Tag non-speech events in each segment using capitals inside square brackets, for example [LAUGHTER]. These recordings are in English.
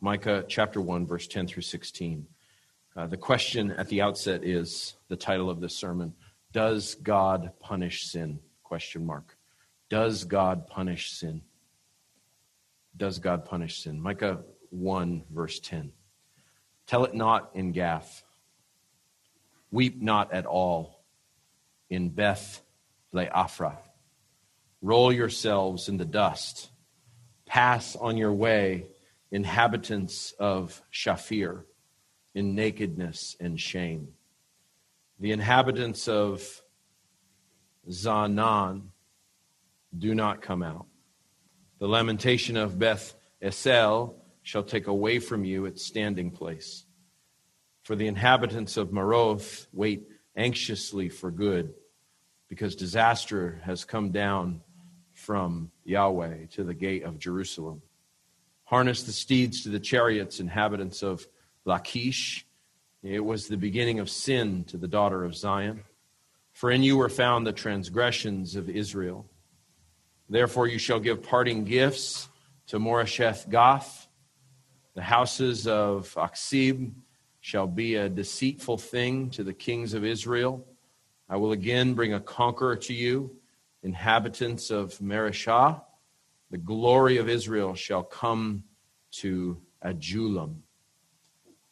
Micah chapter 1, verse 10 through 16. Uh, the question at the outset is the title of this sermon Does God punish sin? Question mark. Does God punish sin? Does God punish sin? Micah 1, verse 10. Tell it not in Gath. Weep not at all in Beth Le'afra. Roll yourselves in the dust. Pass on your way, inhabitants of Shaphir, in nakedness and shame. The inhabitants of Zaanan do not come out. The lamentation of Beth Ezel shall take away from you its standing place. For the inhabitants of Maroth wait anxiously for good, because disaster has come down from Yahweh to the gate of Jerusalem. Harness the steeds to the chariots, inhabitants of Lachish. It was the beginning of sin to the daughter of Zion. For in you were found the transgressions of Israel. Therefore you shall give parting gifts to Moresheth Gath. The houses of Achzib shall be a deceitful thing to the kings of Israel. I will again bring a conqueror to you inhabitants of Mareshah, the glory of Israel shall come to Adullam.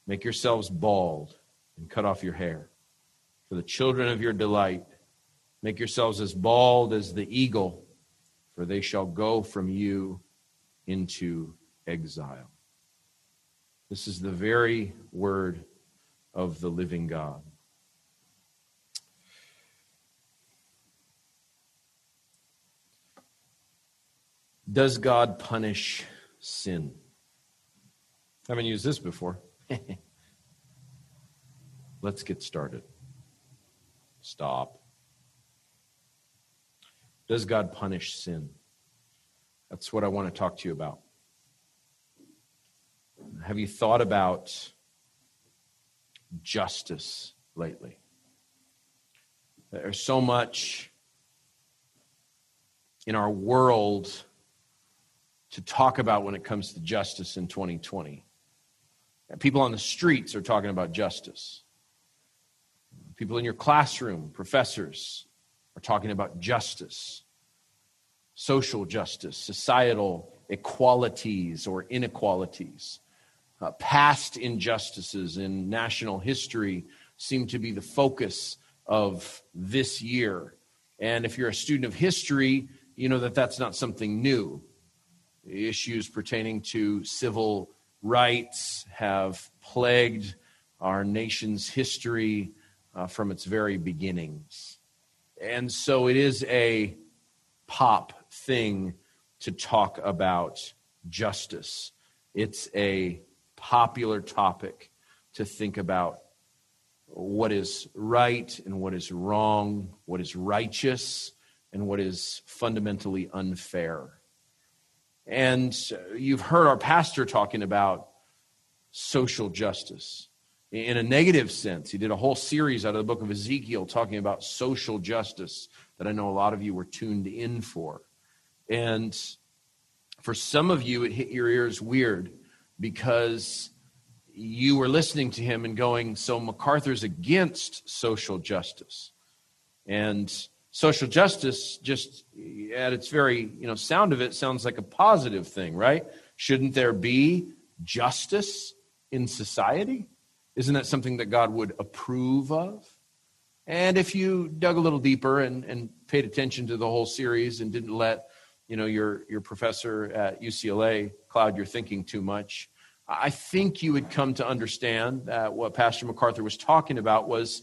Make yourselves bald and cut off your hair. For the children of your delight, make yourselves as bald as the eagle, for they shall go from you into exile. This is the very word of the living God. Does God punish sin? I haven't used this before. [LAUGHS] Let's get started. Stop. Does God punish sin? That's what I want to talk to you about. Have you thought about justice lately? There's so much in our world to talk about when it comes to justice in 2020. People on the streets are talking about justice. People in your classroom, professors, are talking about justice, social justice, societal equalities or inequalities. Uh, past injustices in national history seem to be the focus of this year. And if you're a student of history, you know that that's not something new issues pertaining to civil rights have plagued our nation's history uh, from its very beginnings. And so it is a pop thing to talk about justice. It's a popular topic to think about what is right and what is wrong, what is righteous and what is fundamentally unfair. And you've heard our pastor talking about social justice in a negative sense. He did a whole series out of the book of Ezekiel talking about social justice that I know a lot of you were tuned in for. And for some of you, it hit your ears weird because you were listening to him and going, So MacArthur's against social justice. And social justice just at its very you know sound of it sounds like a positive thing right? Shouldn't there be justice in society? Isn't that something that god would approve of? And if you dug a little deeper and, and paid attention to the whole series and didn't let you know your your professor at ucla cloud your thinking too much i think you would come to understand that what pastor macarthur was talking about was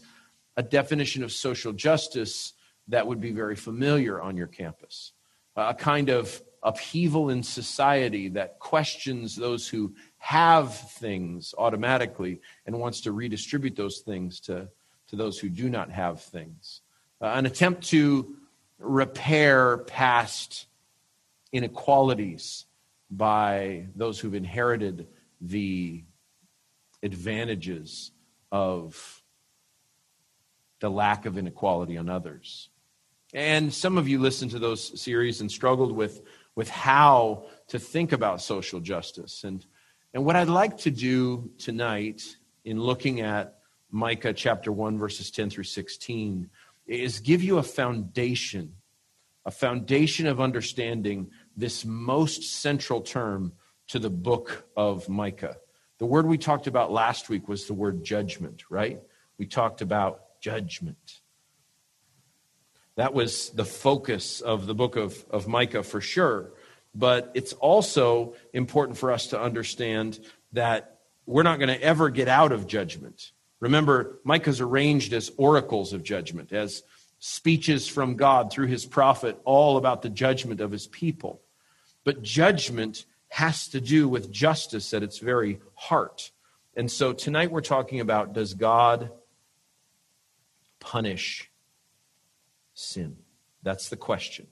a definition of social justice that would be very familiar on your campus. A kind of upheaval in society that questions those who have things automatically and wants to redistribute those things to, to those who do not have things. Uh, an attempt to repair past inequalities by those who've inherited the advantages of the lack of inequality on others. And some of you listened to those series and struggled with, with how to think about social justice. And, And what I'd like to do tonight in looking at Micah chapter 1, verses 10 through 16, is give you a foundation, a foundation of understanding this most central term to the book of Micah. The word we talked about last week was the word judgment, right? We talked about judgment. That was the focus of the book of, of Micah for sure. But it's also important for us to understand that we're not going to ever get out of judgment. Remember, Micah's arranged as oracles of judgment, as speeches from God through his prophet, all about the judgment of his people. But judgment has to do with justice at its very heart. And so tonight we're talking about does God punish sin? That's the question.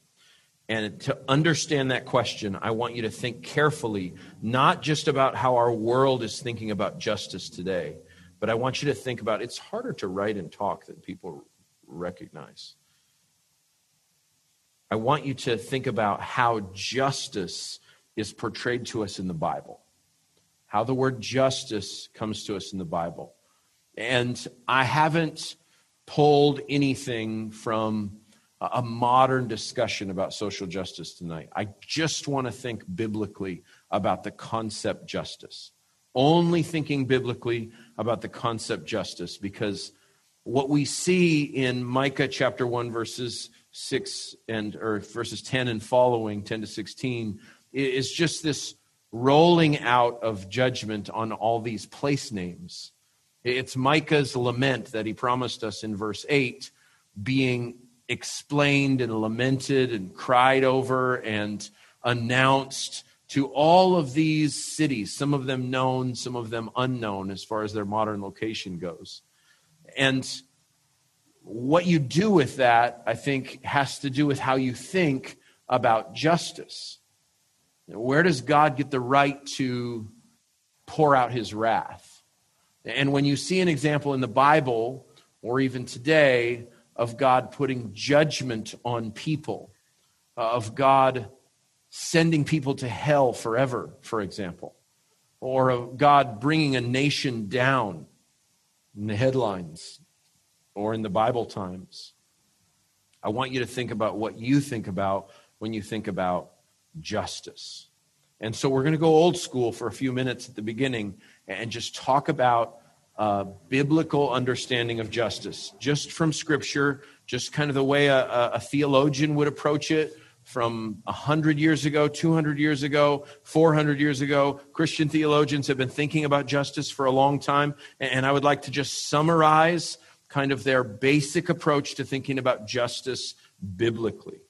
And to understand that question, I want you to think carefully, not just about how our world is thinking about justice today, but I want you to think about it's harder to write and talk than people recognize. I want you to think about how justice is portrayed to us in the Bible, how the word justice comes to us in the Bible. And I haven't pulled anything from a modern discussion about social justice tonight. I just want to think biblically about the concept justice. Only thinking biblically about the concept justice because what we see in Micah chapter 1 verses 6 and or verses 10 and following 10 to 16 is just this rolling out of judgment on all these place names. It's Micah's lament that he promised us in verse 8 being explained and lamented and cried over and announced to all of these cities, some of them known, some of them unknown as far as their modern location goes. And what you do with that, I think, has to do with how you think about justice. Where does God get the right to pour out his wrath? And when you see an example in the Bible, or even today, of God putting judgment on people, uh, of God sending people to hell forever, for example, or of God bringing a nation down in the headlines or in the Bible times. I want you to think about what you think about when you think about justice. And so we're going to go old school for a few minutes at the beginning and just talk about uh, biblical understanding of justice, just from Scripture, just kind of the way a, a theologian would approach it from 100 years ago, 200 years ago, 400 years ago. Christian theologians have been thinking about justice for a long time. And I would like to just summarize kind of their basic approach to thinking about justice biblically.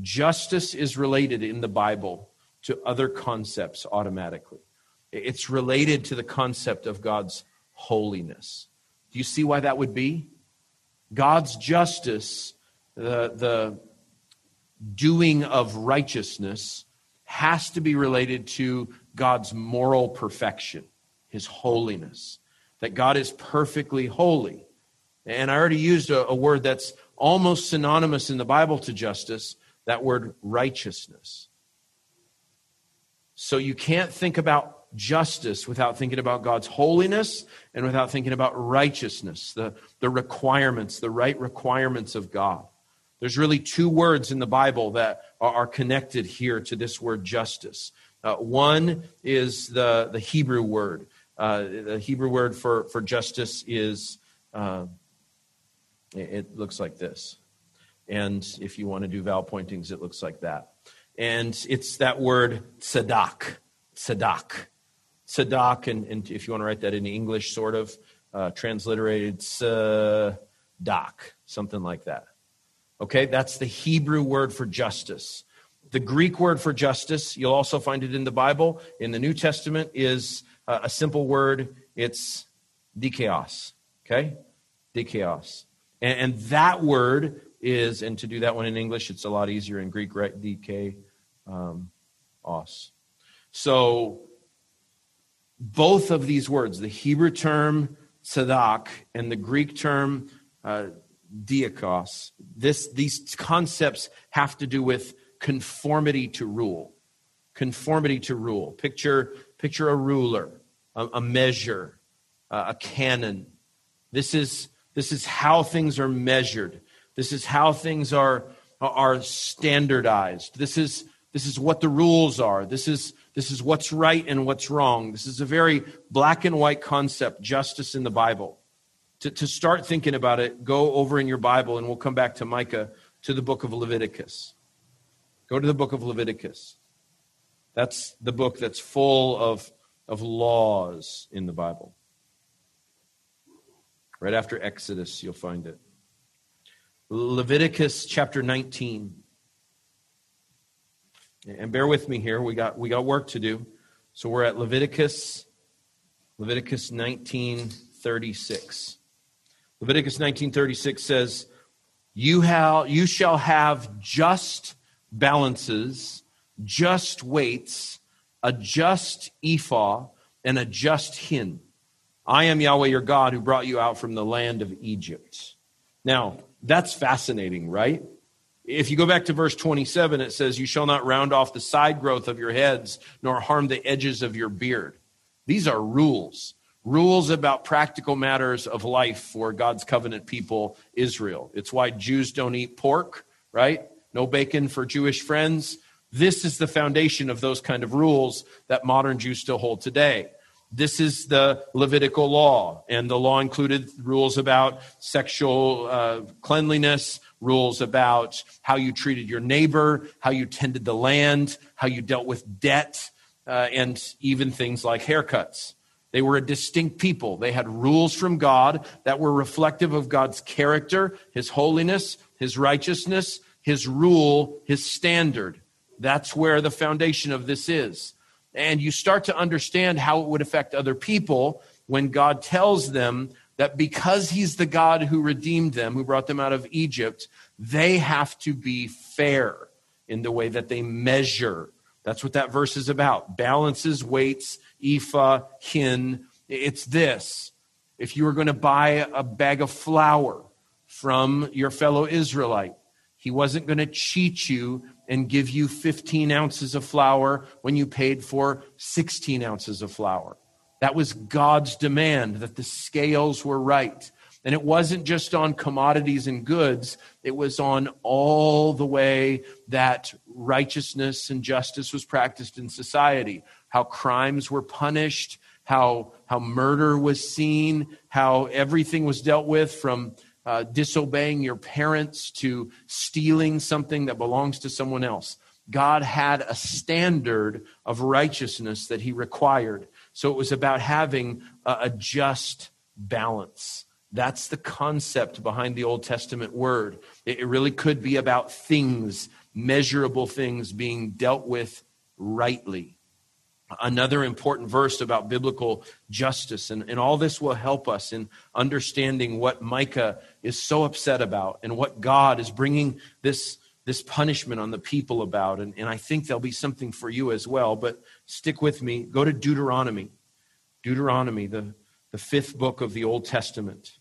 Justice is related in the Bible to other concepts automatically. It's related to the concept of God's holiness. Do you see why that would be? God's justice, the, the doing of righteousness, has to be related to God's moral perfection, his holiness. That God is perfectly holy. And I already used a, a word that's almost synonymous in the Bible to justice, that word righteousness. So you can't think about justice without thinking about God's holiness and without thinking about righteousness, the, the requirements, the right requirements of God. There's really two words in the Bible that are, connected here to this word justice. Uh, one is the, the Hebrew word. Uh, the Hebrew word for, for justice is, uh, it, looks like this. And if you want to do vowel pointings, it looks like that. And it's that word sadak. Sadak. Sadak, and, and if you want to write that in English, sort of uh, transliterated Sadak, something like that. Okay, that's the Hebrew word for justice. The Greek word for justice, you'll also find it in the Bible, in the New Testament, is uh, a simple word. It's dikaios. Okay? Dikaios. And, and, that word is, and to do that one in English, it's a lot easier in Greek, right? DK, um. So both of these words, the Hebrew term sadak and the Greek term uh, dikaios, this, these concepts have to do with conformity to rule. Conformity to rule. Picture, Picture a ruler, a, a measure, uh, a canon. This is, this is how things are measured. This is how things are, are standardized. This is, this is what the rules are. This is, this is what's right and what's wrong. This is a very black and white concept, justice in the Bible. To, to start thinking about it, go over in your Bible, and we'll come back to Micah, to the book of Leviticus. Go to the book of Leviticus. That's the book that's full of, of laws in the Bible. Right after Exodus, you'll find it. Leviticus chapter 19. And bear with me here. We got, we got work to do. So we're at Leviticus, Leviticus 1936. Leviticus 1936 says, you, have, you shall have just balances, just weights, a just ephah, and a just hin. I am Yahweh your God who brought you out from the land of Egypt. Now, that's fascinating, right? If you go back to verse 27, it says, You shall not round off the side growth of your heads, nor harm the edges of your beard. These are rules, rules about practical matters of life for God's covenant people, Israel. It's why Jews don't eat pork, right? No bacon for Jewish friends. This is the foundation of those kind of rules that modern Jews still hold today. This is the Levitical law, and the law included rules about sexual uh, cleanliness, rules about how you treated your neighbor, how you tended the land, how you dealt with debt, uh, and even things like haircuts. They were a distinct people. They had rules from God that were reflective of God's character, His holiness, His righteousness, His rule, His standard. That's where the foundation of this is. And you start to understand how it would affect other people when God tells them that because he's the God who redeemed them, who brought them out of Egypt, they have to be fair in the way that they measure. That's what that verse is about. Balances, weights, ephah, hin. It's this. If you were going to buy a bag of flour from your fellow Israelite, he wasn't going to cheat you and give you 15 ounces of flour when you paid for 16 ounces of flour. That was God's demand that the scales were right. And it wasn't just on commodities and goods, it was on all the way that righteousness and justice was practiced in society, how crimes were punished, how, how murder was seen, how everything was dealt with from uh, disobeying your parents to stealing something that belongs to someone else. God had a standard of righteousness that he required. So it was about having a, a just balance. That's the concept behind the Old Testament word. It, it really could be about things, measurable things being dealt with rightly. Another important verse about biblical justice, and, and all this will help us in understanding what Micah is so upset about and what God is bringing this this punishment on the people about. And, and I think there'll be something for you as well. But stick with me. Go to Deuteronomy. Deuteronomy, the, the fifth book of the Old Testament.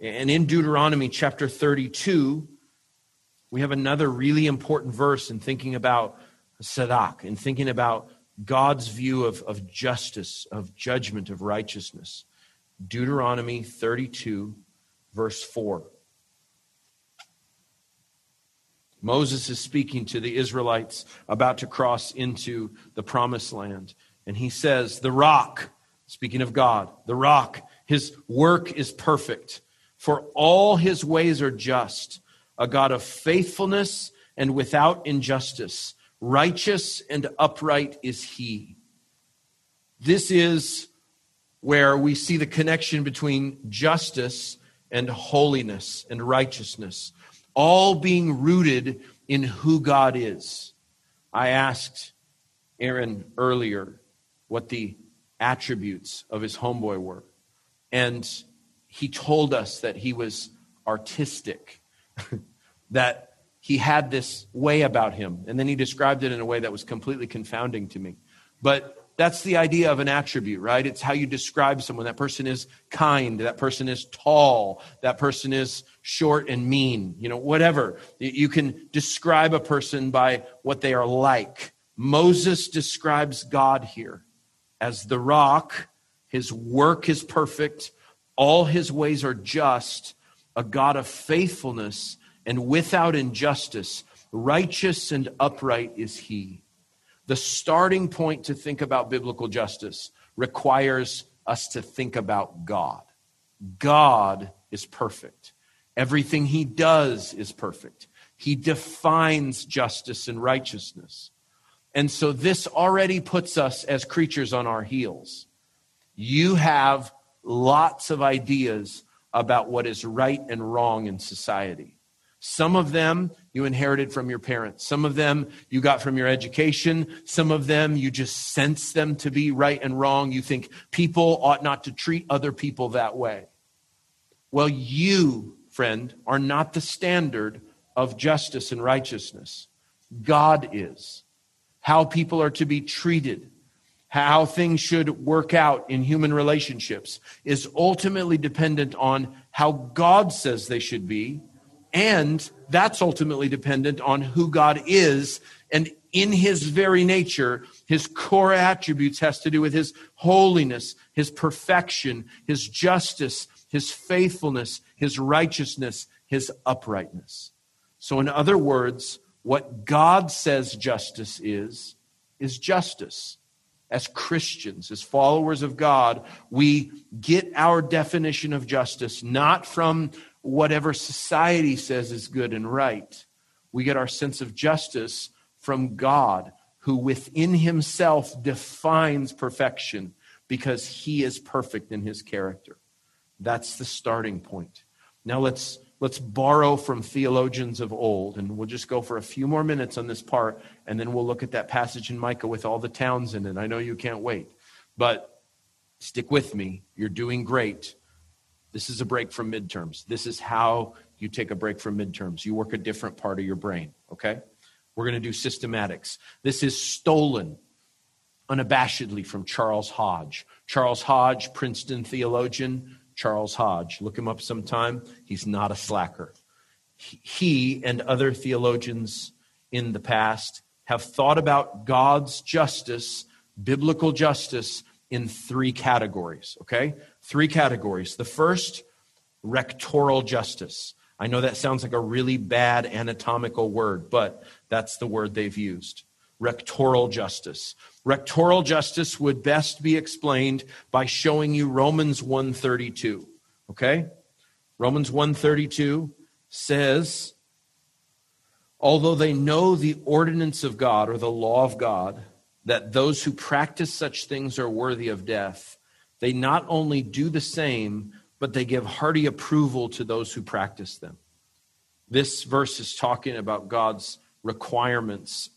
And in Deuteronomy chapter 32, we have another really important verse in thinking about Sadak and thinking about God's view of, of justice, of judgment, of righteousness. Deuteronomy 32, verse 4. Moses is speaking to the Israelites about to cross into the promised land. And he says, The rock, speaking of God, the rock, his work is perfect, for all his ways are just, a God of faithfulness and without injustice. Righteous and upright is he. This is where we see the connection between justice and holiness and righteousness all being rooted in who God is. I asked Aaron earlier what the attributes of his homeboy were. And he told us that he was artistic, [LAUGHS] that he had this way about him. And then he described it in a way that was completely confounding to me. But that's the idea of an attribute, right? It's how you describe someone. That person is kind. That person is tall. That person is short and mean. You know, whatever. You can describe a person by what they are like. Moses describes God here. as the rock. His work is perfect. All his ways are just. A God of faithfulness and without injustice. Righteous and upright is he. The starting point to think about biblical justice requires us to think about God. God is perfect. Everything he does is perfect. He defines justice and righteousness. And so this already puts us as creatures on our heels. You have lots of ideas about what is right and wrong in society. Some of them you inherited from your parents. Some of them you got from your education. Some of them you just sense them to be right and wrong. You think people ought not to treat other people that way. Well, you, friend, are not the standard of justice and righteousness. God is. How people are to be treated, how things should work out in human relationships is ultimately dependent on how God says they should be and that's ultimately dependent on who God is. And in his very nature, his core attributes has to do with his holiness, his perfection, his justice, his faithfulness, his righteousness, his uprightness. So, in other words, what God says justice is, is justice. As Christians, as followers of God, we get our definition of justice not from whatever society says is good and right. We get our sense of justice from God, who within himself defines perfection because he is perfect in his character. That's the starting point. Now let's let's borrow from theologians of old and we'll just go for a few more minutes on this part and then we'll look at that passage in Micah with all the towns in it. I know you can't wait. But stick with me. You're doing great. This is a break from midterms. This is how you take a break from midterms. You work a different part of your brain, okay? We're going to do systematics. This is stolen unabashedly from Charles Hodge. Charles Hodge, Princeton theologian, Charles Hodge. Look him up sometime. He's not a slacker. He and other theologians in the past have thought about God's justice, biblical justice, in three categories, okay? Three categories. The first, rectoral justice. I know that sounds like a really bad anatomical word, but that's the word they've used. Rectoral justice. Rectoral justice would best be explained by showing you Romans 132. Okay? Romans 132 says, although they know the ordinance of God or the law of God, that those who practice such things are worthy of death, they not only do the same, but they give hearty approval to those who practice them. This verse is talking about God's requirements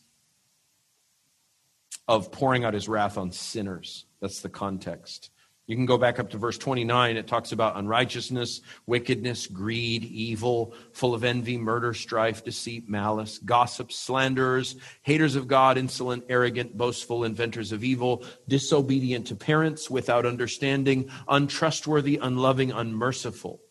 of pouring out his wrath on sinners. That's the context. You can go back up to verse 29. It talks about unrighteousness, wickedness, greed, evil, full of envy, murder, strife, deceit, malice, gossip, slanderers, haters of God, insolent, arrogant, boastful, inventors of evil, disobedient to parents, without understanding, untrustworthy, unloving, unmerciful.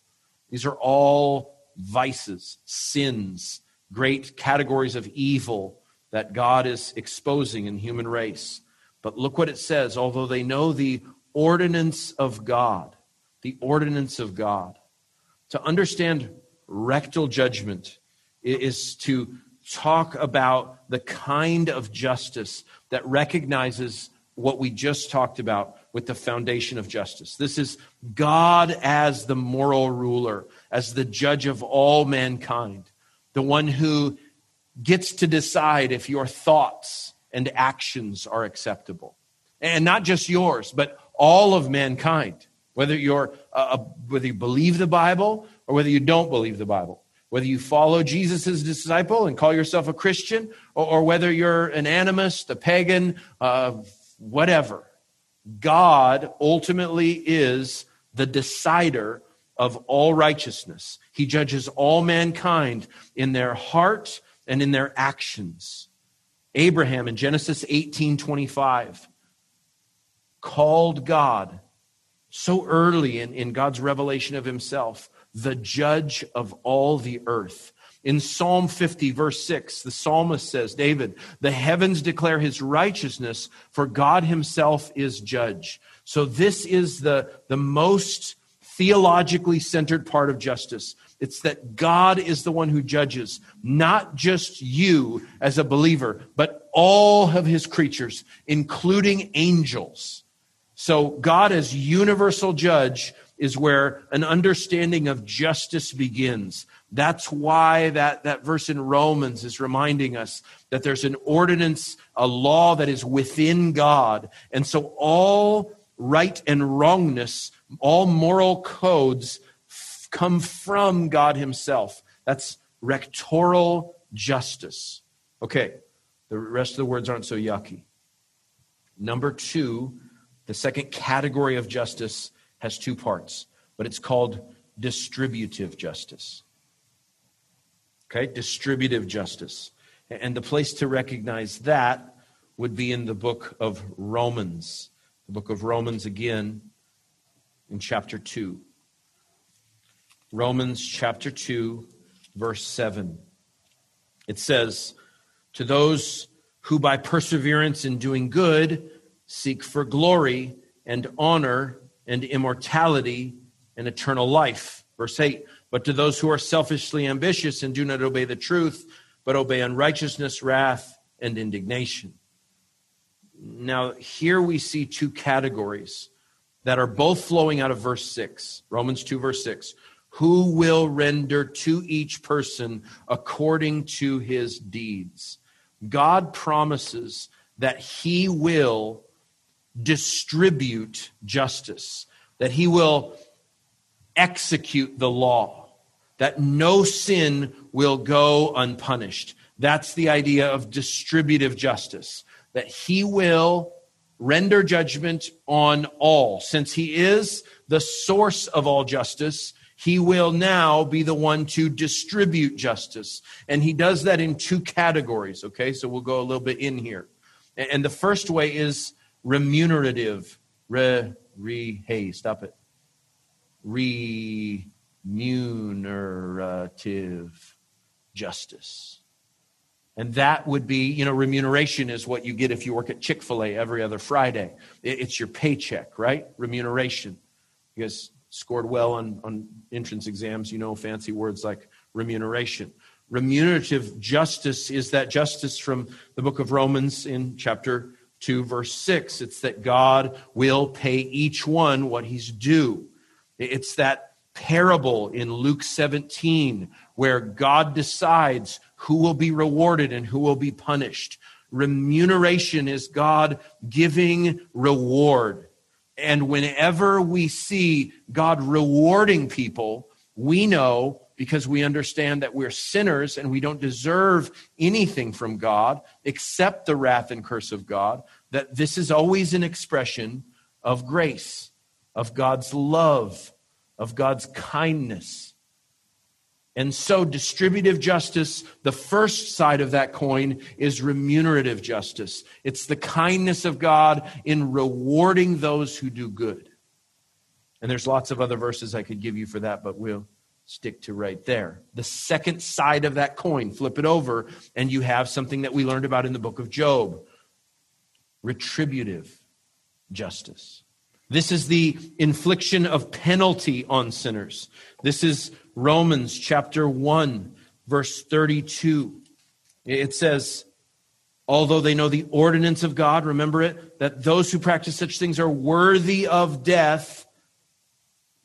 These are all vices, sins, great categories of evil that God is exposing in human race. But look what it says. Although they know the ordinance of God. The ordinance of God. To understand rectal judgment is to talk about the kind of justice that recognizes what we just talked about with the foundation of justice. This is God as the moral ruler, as the judge of all mankind, the one who gets to decide if your thoughts and actions are acceptable. And not just yours, but all of mankind, whether you're uh, whether you believe the Bible or whether you don't believe the Bible, whether you follow Jesus disciple and call yourself a Christian, or, or whether you're an animist, a pagan, uh, whatever. God ultimately is the decider of all righteousness. He judges all mankind in their heart and in their actions. Abraham in Genesis 18 25 called God so early in, in God's revelation of himself the judge of all the earth. In Psalm 50, verse 6, the psalmist says, David, the heavens declare his righteousness, for God himself is judge. So this is the, the most theologically centered part of justice. It's that God is the one who judges, not just you as a believer, but all of his creatures, including angels. So God as universal judge is where an understanding of justice begins. That's why that, that verse in Romans is reminding us that there's an ordinance, a law that is within God. And so all right and wrongness, all moral codes f- come from God Himself. That's rectoral justice. Okay, the rest of the words aren't so yucky. Number two, the second category of justice has two parts, but it's called distributive justice. Okay, distributive justice. And the place to recognize that would be in the book of Romans. The book of Romans again in chapter 2. Romans chapter 2, verse 7. It says, To those who by perseverance in doing good seek for glory and honor and immortality and eternal life. Verse 8 But to those who are selfishly ambitious and do not obey the truth, but obey unrighteousness, wrath, and indignation. Now, here we see two categories that are both flowing out of verse 6, Romans 2, verse 6. Who will render to each person according to his deeds? God promises that he will distribute justice, that he will execute the law, that no sin will go unpunished. That's the idea of distributive justice, that he will render judgment on all. Since he is the source of all justice, he will now be the one to distribute justice. And he does that in two categories, okay? So we'll go a little bit in here. And the first way is remunerative. Re, re, hey, stop it. Remunerative justice. And that would be, you know, remuneration is what you get if you work at Chick fil A every other Friday. It's your paycheck, right? Remuneration. You guys scored well on, on entrance exams, you know fancy words like remuneration. Remunerative justice is that justice from the book of Romans in chapter 2, verse 6. It's that God will pay each one what he's due. It's that parable in Luke 17 where God decides who will be rewarded and who will be punished. Remuneration is God giving reward. And whenever we see God rewarding people, we know because we understand that we're sinners and we don't deserve anything from God except the wrath and curse of God, that this is always an expression of grace, of God's love, of God's kindness. And so, distributive justice, the first side of that coin is remunerative justice. It's the kindness of God in rewarding those who do good. And there's lots of other verses I could give you for that, but we'll stick to right there. The second side of that coin, flip it over, and you have something that we learned about in the book of Job retributive justice. This is the infliction of penalty on sinners. This is Romans chapter 1, verse 32. It says, Although they know the ordinance of God, remember it, that those who practice such things are worthy of death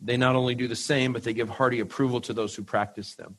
they not only do the same, but they give hearty approval to those who practice them.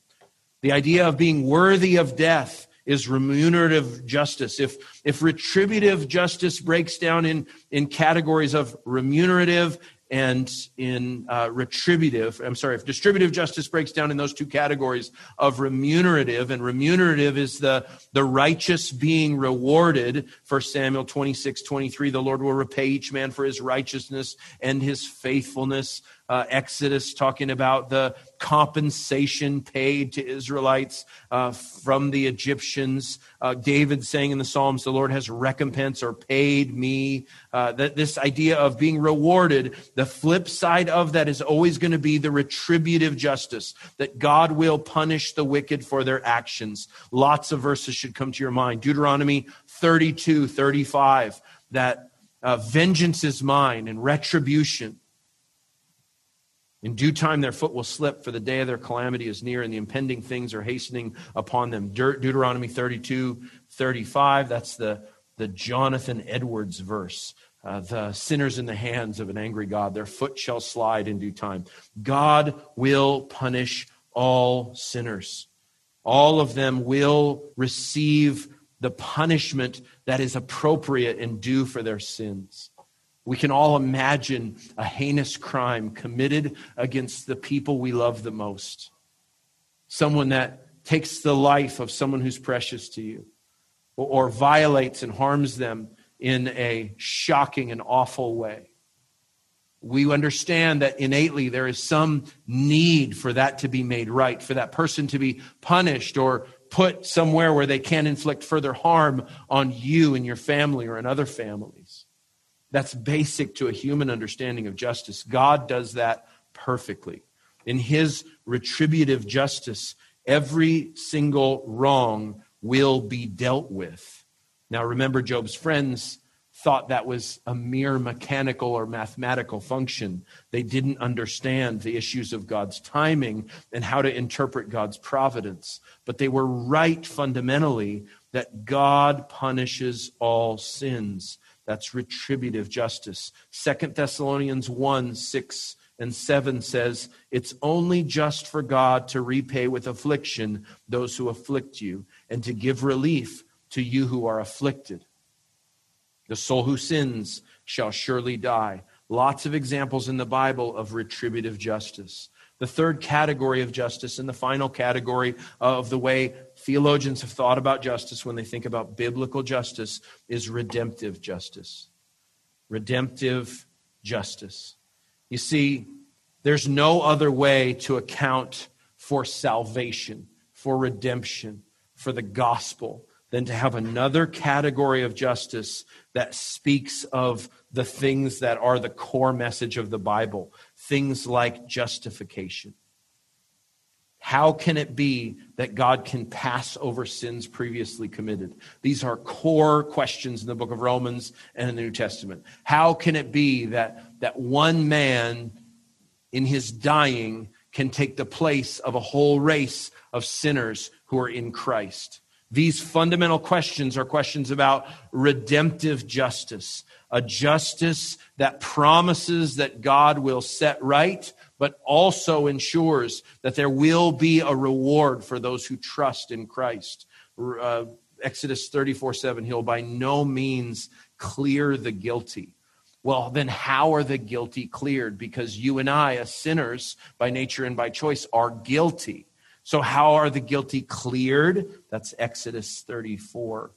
The idea of being worthy of death is remunerative justice. If, if retributive justice breaks down in, in categories of remunerative and in uh, retributive, I'm sorry, if distributive justice breaks down in those two categories of remunerative, and remunerative is the, the righteous being rewarded, for Samuel 26, 23, the Lord will repay each man for his righteousness and his faithfulness. Uh, Exodus, talking about the compensation paid to Israelites uh, from the Egyptians. Uh, David saying in the Psalms, The Lord has recompense or paid me. Uh, that this idea of being rewarded, the flip side of that is always going to be the retributive justice, that God will punish the wicked for their actions. Lots of verses should come to your mind. Deuteronomy 32, 35, that uh, vengeance is mine and retribution. In due time, their foot will slip, for the day of their calamity is near, and the impending things are hastening upon them. De- Deuteronomy 32, 35, that's the, the Jonathan Edwards verse. Uh, the sinners in the hands of an angry God, their foot shall slide in due time. God will punish all sinners. All of them will receive the punishment that is appropriate and due for their sins. We can all imagine a heinous crime committed against the people we love the most. Someone that takes the life of someone who's precious to you, or, or violates and harms them in a shocking and awful way. We understand that innately there is some need for that to be made right, for that person to be punished or put somewhere where they can't inflict further harm on you and your family or in other families. That's basic to a human understanding of justice. God does that perfectly. In his retributive justice, every single wrong will be dealt with. Now, remember, Job's friends thought that was a mere mechanical or mathematical function. They didn't understand the issues of God's timing and how to interpret God's providence. But they were right fundamentally that God punishes all sins. That's retributive justice. Second Thessalonians 1 6 and 7 says, It's only just for God to repay with affliction those who afflict you and to give relief to you who are afflicted the soul who sins shall surely die. Lots of examples in the Bible of retributive justice. The third category of justice and the final category of the way theologians have thought about justice when they think about biblical justice is redemptive justice. Redemptive justice. You see, there's no other way to account for salvation, for redemption, for the gospel than to have another category of justice that speaks of the things that are the core message of the Bible, things like justification. How can it be that God can pass over sins previously committed? These are core questions in the book of Romans and in the New Testament. How can it be that, that one man in his dying can take the place of a whole race of sinners who are in Christ? These fundamental questions are questions about redemptive justice, a justice that promises that God will set right, but also ensures that there will be a reward for those who trust in Christ. Uh, Exodus 34 7, he'll by no means clear the guilty. Well, then how are the guilty cleared? Because you and I, as sinners by nature and by choice, are guilty. So, how are the guilty cleared? That's Exodus 34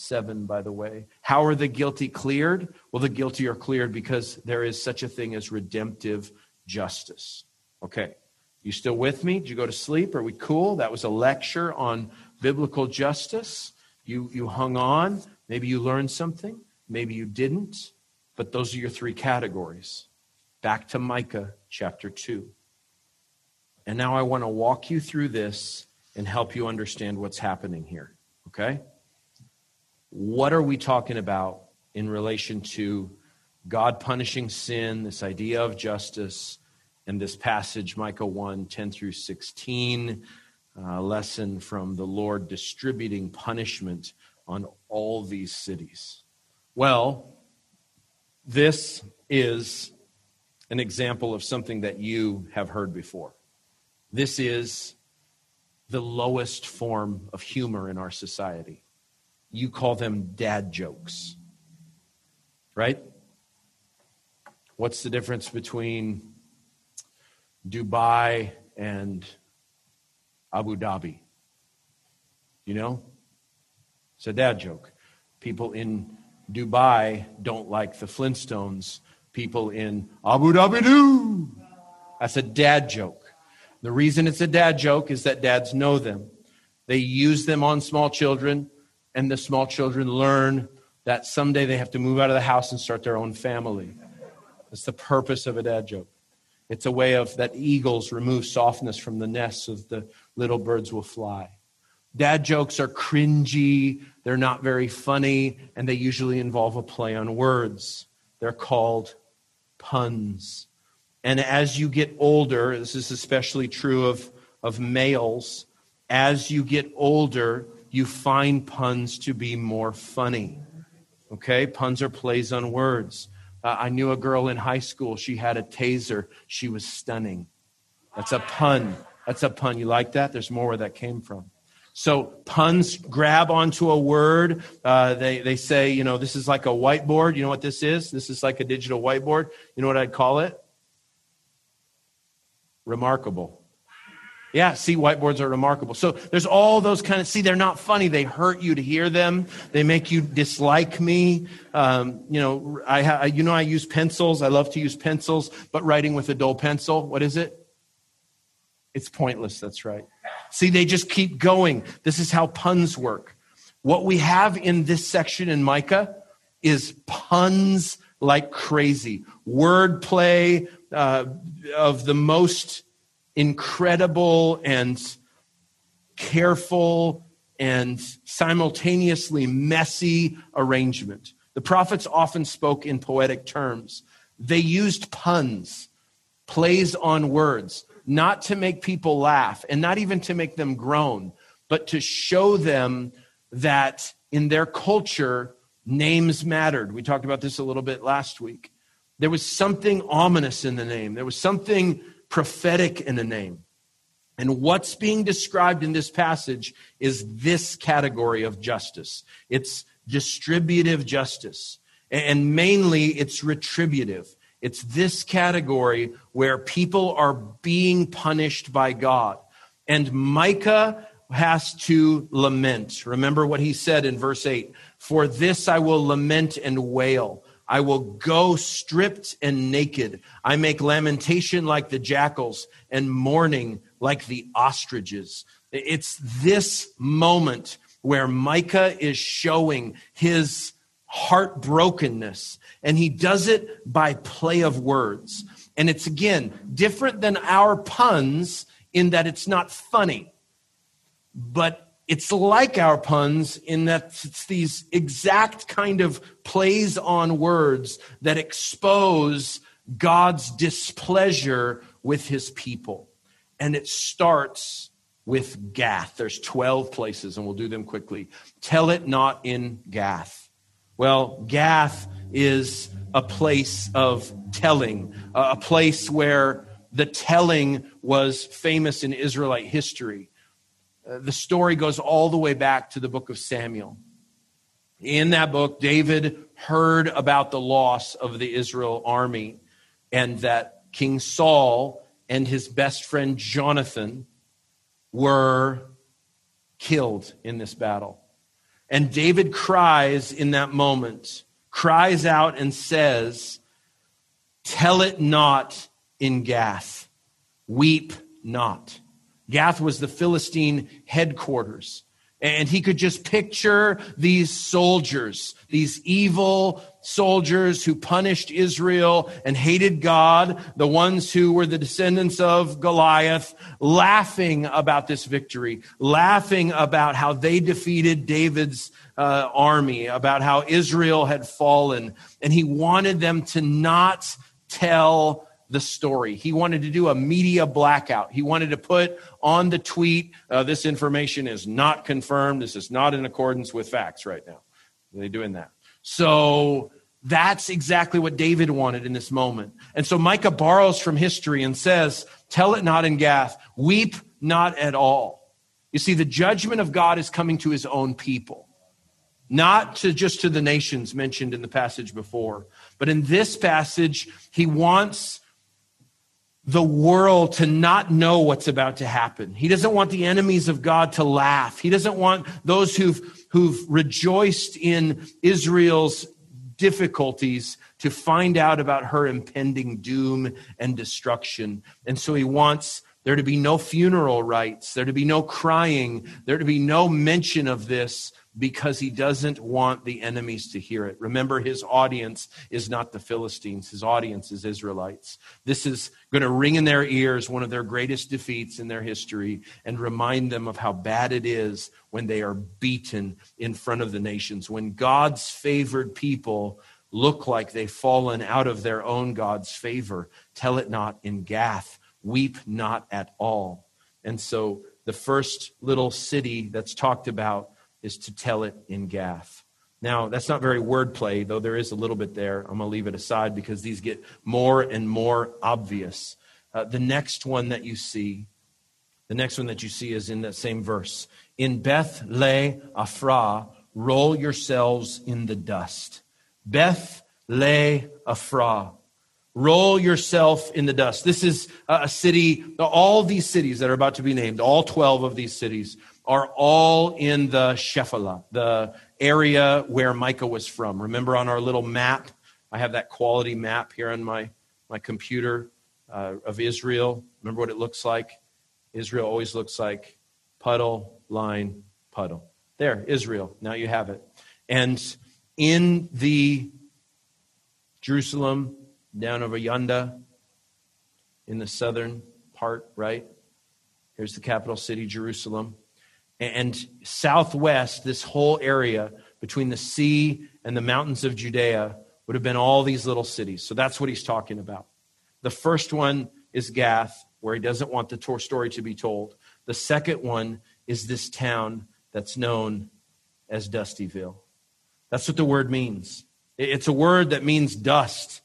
7, by the way. How are the guilty cleared? Well, the guilty are cleared because there is such a thing as redemptive justice. Okay. You still with me? Did you go to sleep? Are we cool? That was a lecture on biblical justice. You, you hung on. Maybe you learned something. Maybe you didn't. But those are your three categories. Back to Micah chapter 2. And now I want to walk you through this and help you understand what's happening here. Okay? What are we talking about in relation to God punishing sin, this idea of justice, and this passage, Micah 1 10 through 16, uh, lesson from the Lord distributing punishment on all these cities? Well, this is an example of something that you have heard before. This is the lowest form of humor in our society. You call them dad jokes, right? What's the difference between Dubai and Abu Dhabi? You know? It's a dad joke. People in Dubai don't like the Flintstones. People in Abu Dhabi do. That's a dad joke. The reason it's a dad joke is that dads know them. They use them on small children, and the small children learn that someday they have to move out of the house and start their own family. That's the purpose of a dad joke. It's a way of that eagles remove softness from the nests so the little birds will fly. Dad jokes are cringy, they're not very funny, and they usually involve a play on words. They're called puns. And as you get older, this is especially true of, of males, as you get older, you find puns to be more funny. Okay? Puns are plays on words. Uh, I knew a girl in high school. She had a taser. She was stunning. That's a pun. That's a pun. You like that? There's more where that came from. So puns grab onto a word. Uh, they, they say, you know, this is like a whiteboard. You know what this is? This is like a digital whiteboard. You know what I'd call it? Remarkable. Yeah, see, whiteboards are remarkable. So there's all those kind of, see, they're not funny. They hurt you to hear them. They make you dislike me. Um, you know, I, ha- you know, I use pencils. I love to use pencils, but writing with a dull pencil, what is it? It's pointless. That's right. See, they just keep going. This is how puns work. What we have in this section in Micah is puns like crazy, wordplay uh, of the most incredible and careful and simultaneously messy arrangement. The prophets often spoke in poetic terms. They used puns, plays on words, not to make people laugh and not even to make them groan, but to show them that in their culture, names mattered. We talked about this a little bit last week. There was something ominous in the name, there was something prophetic in a name. And what's being described in this passage is this category of justice it's distributive justice, and mainly it's retributive. It's this category where people are being punished by God. And Micah has to lament. Remember what he said in verse 8 For this I will lament and wail. I will go stripped and naked. I make lamentation like the jackals and mourning like the ostriches. It's this moment where Micah is showing his heartbrokenness, and he does it by play of words. And it's again different than our puns in that it's not funny, but it's like our puns in that it's these exact kind of plays on words that expose God's displeasure with his people. And it starts with Gath. There's 12 places, and we'll do them quickly. Tell it not in Gath. Well, Gath is a place of telling, a place where the telling was famous in Israelite history. The story goes all the way back to the book of Samuel. In that book, David heard about the loss of the Israel army and that King Saul and his best friend Jonathan were killed in this battle. And David cries in that moment, cries out and says, Tell it not in Gath, weep not. Gath was the Philistine headquarters. And he could just picture these soldiers, these evil soldiers who punished Israel and hated God, the ones who were the descendants of Goliath, laughing about this victory, laughing about how they defeated David's uh, army, about how Israel had fallen. And he wanted them to not tell the story. He wanted to do a media blackout. He wanted to put on the tweet, uh, this information is not confirmed. This is not in accordance with facts right now. They're doing that? So that's exactly what David wanted in this moment. And so Micah borrows from history and says, Tell it not in Gath, weep not at all. You see, the judgment of God is coming to his own people, not to just to the nations mentioned in the passage before. But in this passage, he wants the world to not know what's about to happen. He doesn't want the enemies of God to laugh. He doesn't want those who've, who've rejoiced in Israel's difficulties to find out about her impending doom and destruction. And so he wants there to be no funeral rites, there to be no crying, there to be no mention of this because he doesn't want the enemies to hear it. Remember, his audience is not the Philistines, his audience is Israelites. This is going to ring in their ears one of their greatest defeats in their history and remind them of how bad it is when they are beaten in front of the nations. When God's favored people look like they've fallen out of their own God's favor, tell it not in Gath, weep not at all. And so the first little city that's talked about is to tell it in Gath. Now, that's not very wordplay, though there is a little bit there. I'm going to leave it aside because these get more and more obvious. Uh, the next one that you see, the next one that you see is in that same verse. In Beth Le Afra, roll yourselves in the dust. Beth Le Afra. Roll yourself in the dust. This is a city, all these cities that are about to be named, all 12 of these cities are all in the Shephelah, the area where Micah was from. Remember on our little map, I have that quality map here on my, my computer uh, of Israel. Remember what it looks like? Israel always looks like puddle, line, puddle. There, Israel. Now you have it. And in the Jerusalem, down over yonder, in the southern part, right? Here's the capital city, Jerusalem and southwest, this whole area between the sea and the mountains of Judea would have been all these little cities. So that's what he's talking about. The first one is Gath, where he doesn't want the story to be told. The second one is this town that's known as Dustyville. That's what the word means. It's a word that means dust.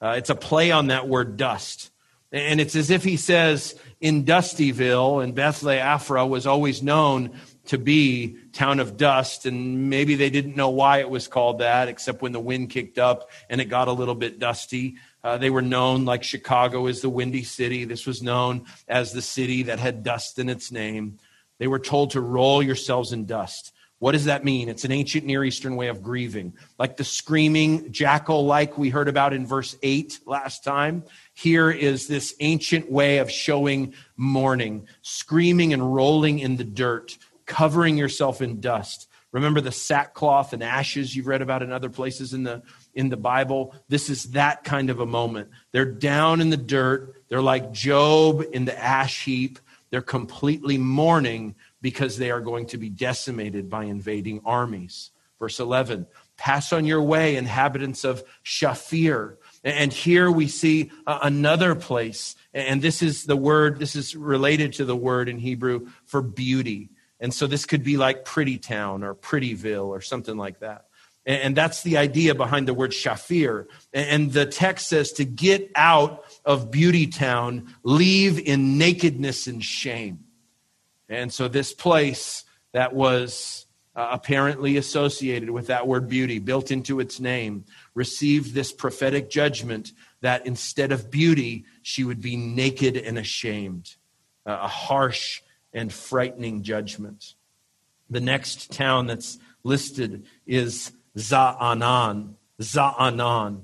Uh, it's a play on that word dust. And it's as if he says in Dustyville and Bethlehem was always known to be town of dust. And maybe they didn't know why it was called that, except when the wind kicked up and it got a little bit dusty. Uh, they were known like Chicago is the windy city. This was known as the city that had dust in its name. They were told to roll yourselves in dust. What does that mean? It's an ancient Near Eastern way of grieving. Like the screaming jackal, like we heard about in verse 8 last time. Here is this ancient way of showing mourning, screaming and rolling in the dirt, covering yourself in dust. Remember the sackcloth and ashes you've read about in other places in the in the Bible. This is that kind of a moment. They're down in the dirt. They're like Job in the ash heap. They're completely mourning because they are going to be decimated by invading armies. Verse 11 Pass on your way, inhabitants of Shaphir. And here we see another place. And this is the word, this is related to the word in Hebrew for beauty. And so this could be like Pretty Town or Prettyville or something like that. And that's the idea behind the word Shaphir. And the text says to get out of Beauty Town, leave in nakedness and shame. And so, this place that was uh, apparently associated with that word beauty, built into its name, received this prophetic judgment that instead of beauty, she would be naked and ashamed. A harsh and frightening judgment. The next town that's listed is Zaanan. Zaanan.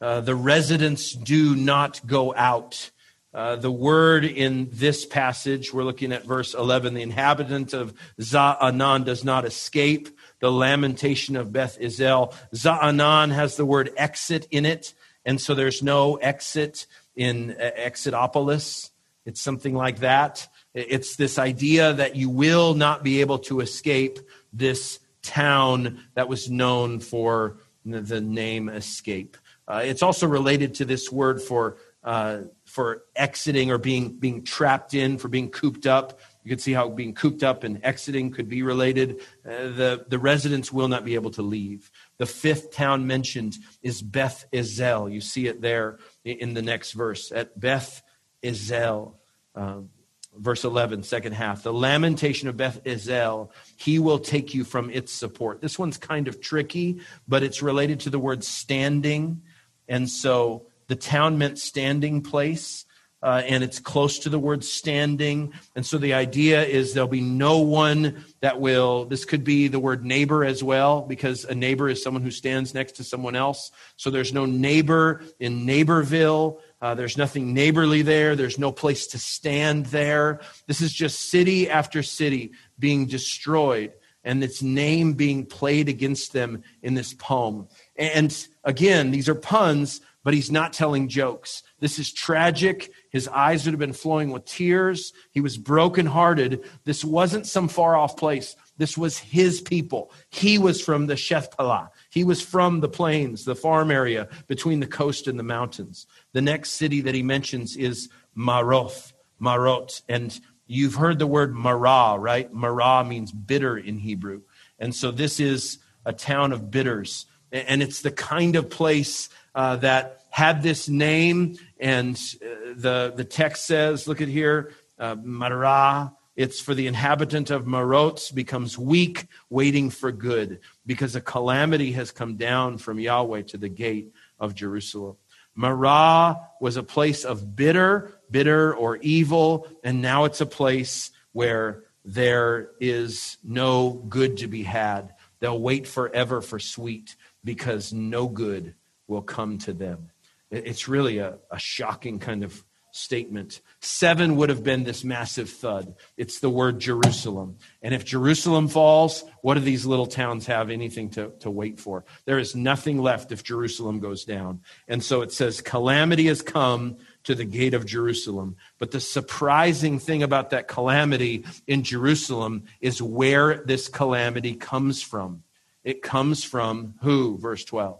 Uh, the residents do not go out. Uh, the word in this passage, we're looking at verse 11, the inhabitant of Zaanan does not escape the lamentation of Beth Ezel. Zaanan has the word exit in it, and so there's no exit in uh, Exitopolis. It's something like that. It's this idea that you will not be able to escape this town that was known for the name escape. Uh, it's also related to this word for uh, for exiting or being being trapped in, for being cooped up. You can see how being cooped up and exiting could be related. Uh, the, the residents will not be able to leave. The fifth town mentioned is Beth Ezel. You see it there in the next verse. At Beth Ezel, um, verse 11, second half. The lamentation of Beth Ezel, he will take you from its support. This one's kind of tricky, but it's related to the word standing. And so the town meant standing place. Uh, and it's close to the word standing. And so the idea is there'll be no one that will, this could be the word neighbor as well, because a neighbor is someone who stands next to someone else. So there's no neighbor in Neighborville. Uh, there's nothing neighborly there. There's no place to stand there. This is just city after city being destroyed and its name being played against them in this poem. And again, these are puns, but he's not telling jokes. This is tragic. His eyes would have been flowing with tears. He was brokenhearted. This wasn't some far off place. This was his people. He was from the Shephelah. He was from the plains, the farm area between the coast and the mountains. The next city that he mentions is Maroth, Marot. And you've heard the word Marah, right? Marah means bitter in Hebrew. And so this is a town of bitters. And it's the kind of place uh, that had this name. And uh, the, the text says, look at here, uh, Marah. It's for the inhabitant of Marot becomes weak, waiting for good, because a calamity has come down from Yahweh to the gate of Jerusalem. Marah was a place of bitter, bitter or evil, and now it's a place where there is no good to be had. They'll wait forever for sweet because no good will come to them. It's really a, a shocking kind of statement. Seven would have been this massive thud. It's the word Jerusalem. And if Jerusalem falls, what do these little towns have anything to, to wait for? There is nothing left if Jerusalem goes down. And so it says, Calamity has come to the gate of Jerusalem. But the surprising thing about that calamity in Jerusalem is where this calamity comes from. It comes from who? Verse 12.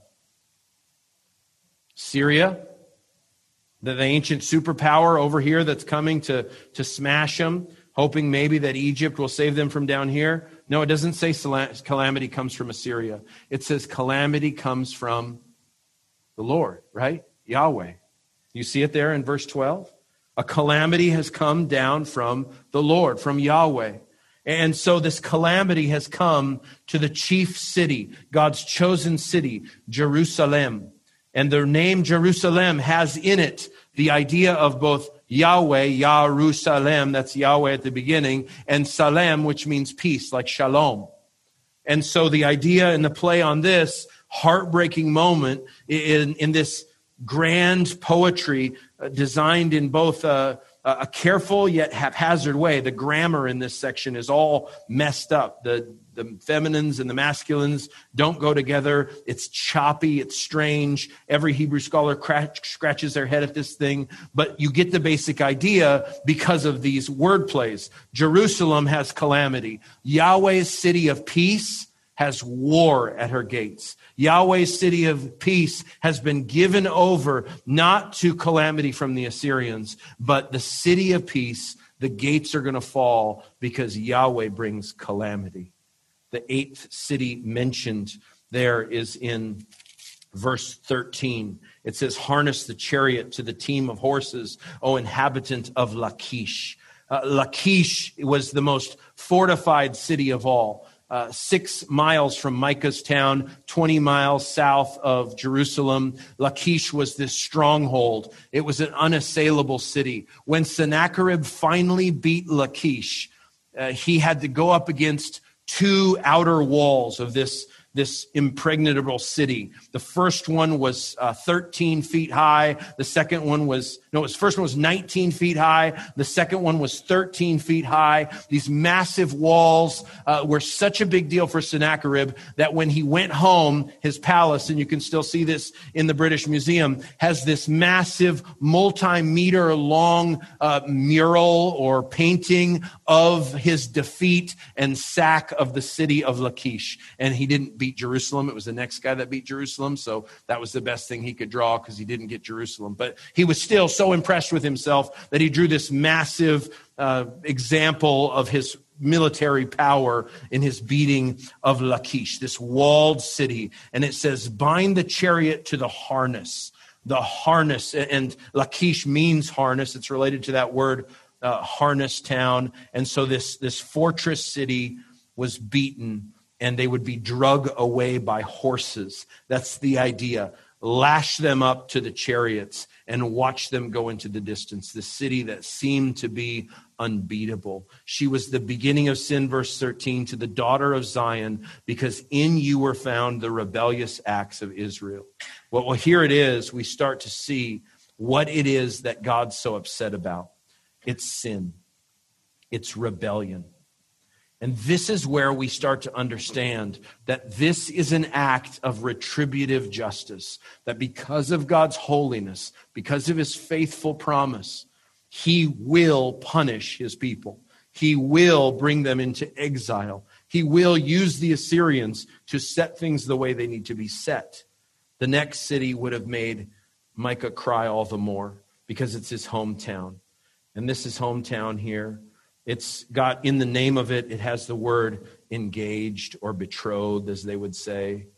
Syria, the, the ancient superpower over here that's coming to, to smash them, hoping maybe that Egypt will save them from down here. No, it doesn't say calamity comes from Assyria. It says calamity comes from the Lord, right? Yahweh. You see it there in verse 12? A calamity has come down from the Lord, from Yahweh. And so this calamity has come to the chief city, God's chosen city, Jerusalem. And the name Jerusalem has in it the idea of both Yahweh, Yarusalem, that's Yahweh at the beginning, and Salem, which means peace, like shalom. And so the idea and the play on this heartbreaking moment in, in this grand poetry uh, designed in both a, a careful yet haphazard way. The grammar in this section is all messed up. The the feminines and the masculines don't go together. It's choppy, it's strange. Every Hebrew scholar scratches their head at this thing, but you get the basic idea because of these word plays. Jerusalem has calamity. Yahweh's city of peace has war at her gates. Yahweh's city of peace has been given over not to calamity from the Assyrians, but the city of peace, the gates are going to fall because Yahweh brings calamity the eighth city mentioned there is in verse 13. It says, Harness the chariot to the team of horses, O inhabitant of Lachish. Uh, Lachish was the most fortified city of all. Uh, six miles from Micah's town, 20 miles south of Jerusalem. Lachish was this stronghold. It was an unassailable city. When Sennacherib finally beat Lachish, uh, he had to go up against two outer walls of this this impregnable city. The first one was uh, 13 feet high. The second one was, no, the first one was 19 feet high. The second one was 13 feet high. These massive walls uh, were such a big deal for Sennacherib that when he went home, his palace, and you can still see this in the British Museum, has this massive multi-meter long uh, mural or painting of his defeat and sack of the city of Lachish. And he didn't beat Jerusalem. It was the next guy that beat Jerusalem. So that was the best thing he could draw because he didn't get Jerusalem. But he was still so impressed with himself that he drew this massive uh, example of his military power in his beating of Lachish, this walled city. And it says, bind the chariot to the harness. The harness, and Lachish means harness. It's related to that word, uh, harness town. And so this, this fortress city was beaten and they would be drug away by horses. That's the idea. lash them up to the chariots, and watch them go into the distance, the city that seemed to be unbeatable. She was the beginning of sin, verse 13, to the daughter of Zion, because in you were found the rebellious acts of Israel. Well, here it is. We start to see what it is that God's so upset about it's sin, it's rebellion. And this is where we start to understand that this is an act of retributive justice. That because of God's holiness, because of his faithful promise, he will punish his people. He will bring them into exile. He will use the Assyrians to set things the way they need to be set. The next city would have made Micah cry all the more because it's his hometown. And this is hometown here. It's got in the name of it, it has the word engaged or betrothed, as they would say.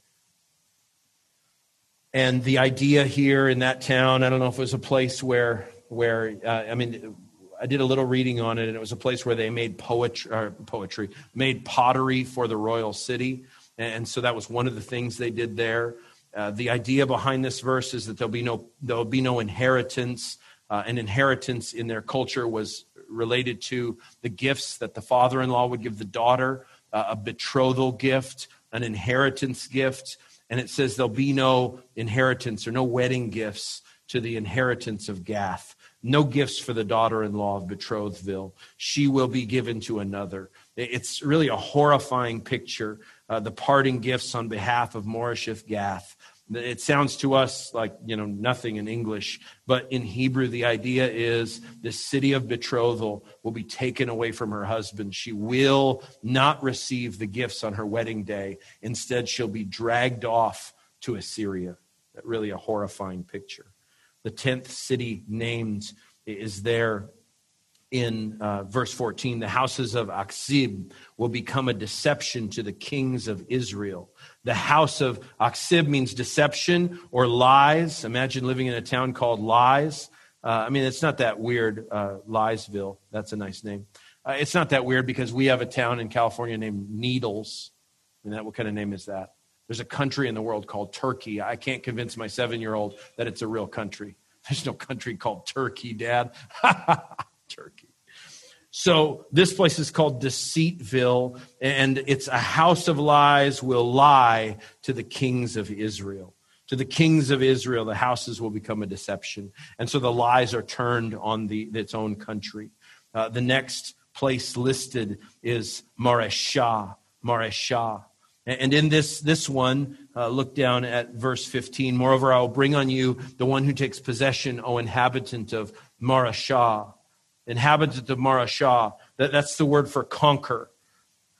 And the idea here in that town, I don't know if it was a place where, where uh, I mean, I did a little reading on it, and it was a place where they made poetry, poetry, made pottery for the royal city, and so that was one of the things they did there. Uh, the idea behind this verse is that there'll be no there'll be no inheritance. Uh, an inheritance in their culture was related to the gifts that the father-in-law would give the daughter, uh, a betrothal gift, an inheritance gift, and it says there'll be no inheritance or no wedding gifts to the inheritance of Gath. No gifts for the daughter-in-law of Betrothville. She will be given to another. It's really a horrifying picture. Uh, the parting gifts on behalf of Moresheth Gath it sounds to us like, you know, nothing in English, but in Hebrew, the idea is the city of betrothal will be taken away from her husband. She will not receive the gifts on her wedding day. Instead, she'll be dragged off to Assyria. That really a horrifying picture. The 10th city named is there in uh, verse 14 the houses of Achzib will become a deception to the kings of Israel. The house of Achzib means deception or lies. Imagine living in a town called Lies. Uh, I mean, it's not that weird, uh, Liesville. That's a nice name. Uh, it's not that weird because we have a town in California named Needles. I mean, that, what kind of name is that? There's a country in the world called Turkey. I can't convince my seven year old that it's a real country. [LAUGHS] There's no country called Turkey, Dad. [LAUGHS] Turkey. So this place is called Deceitville, and it's a house of lies will lie to the kings of Israel. To the kings of Israel, the houses will become a deception. And so the lies are turned on the, its own country. Uh, the next place listed is Mareshah. Mareshah. And in this, this one, uh, look down at verse 15. Moreover, I will bring on you the one who takes possession, O inhabitant of Mareshah inhabitant of Mareshah. That, that's the word for conquer.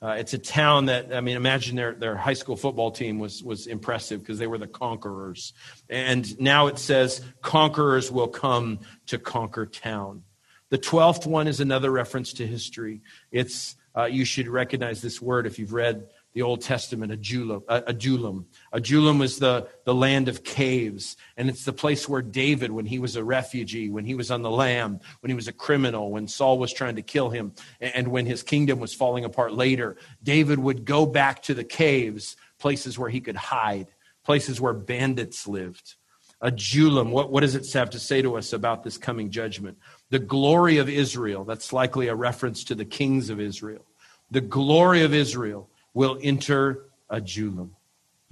Uh, it's a town that, I mean, imagine their, their high school football team was, was impressive because they were the conquerors. And now it says, conquerors will come to conquer town. The 12th one is another reference to history. It's, uh, you should recognize this word if you've read the Old Testament—a Adullam. Adullam. Was the, the land of caves, and it's the place where David, when he was a refugee, when he was on the lam, when he was a criminal, when Saul was trying to kill him, and when his kingdom was falling apart later, David would go back to the caves, places where he could hide, places where bandits lived. Adullam, what, what does it have to say to us about this coming judgment? The glory of Israel, that's likely a reference to the kings of Israel. The glory of Israel will enter Adullam.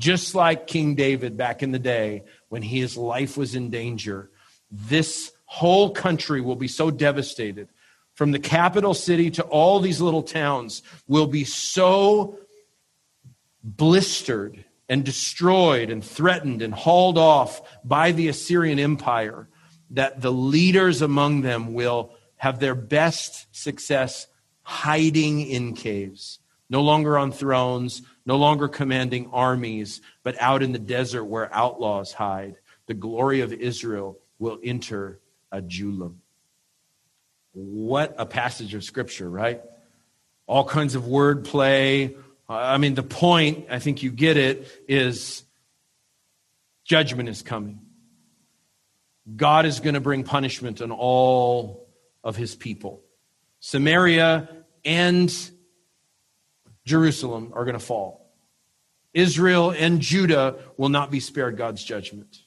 Just like King David back in the day when his life was in danger, this whole country will be so devastated. From the capital city to all these little towns will be so blistered and destroyed and threatened and hauled off by the Assyrian Empire that the leaders among them will have their best success hiding in caves no longer on thrones, no longer commanding armies, but out in the desert where outlaws hide. The glory of Israel will enter Adullam. What a passage of scripture, right? All kinds of wordplay. I mean, the point, I think you get it, is judgment is coming. God is going to bring punishment on all of his people. Samaria and Jerusalem are going to fall. Israel and Judah will not be spared God's judgment.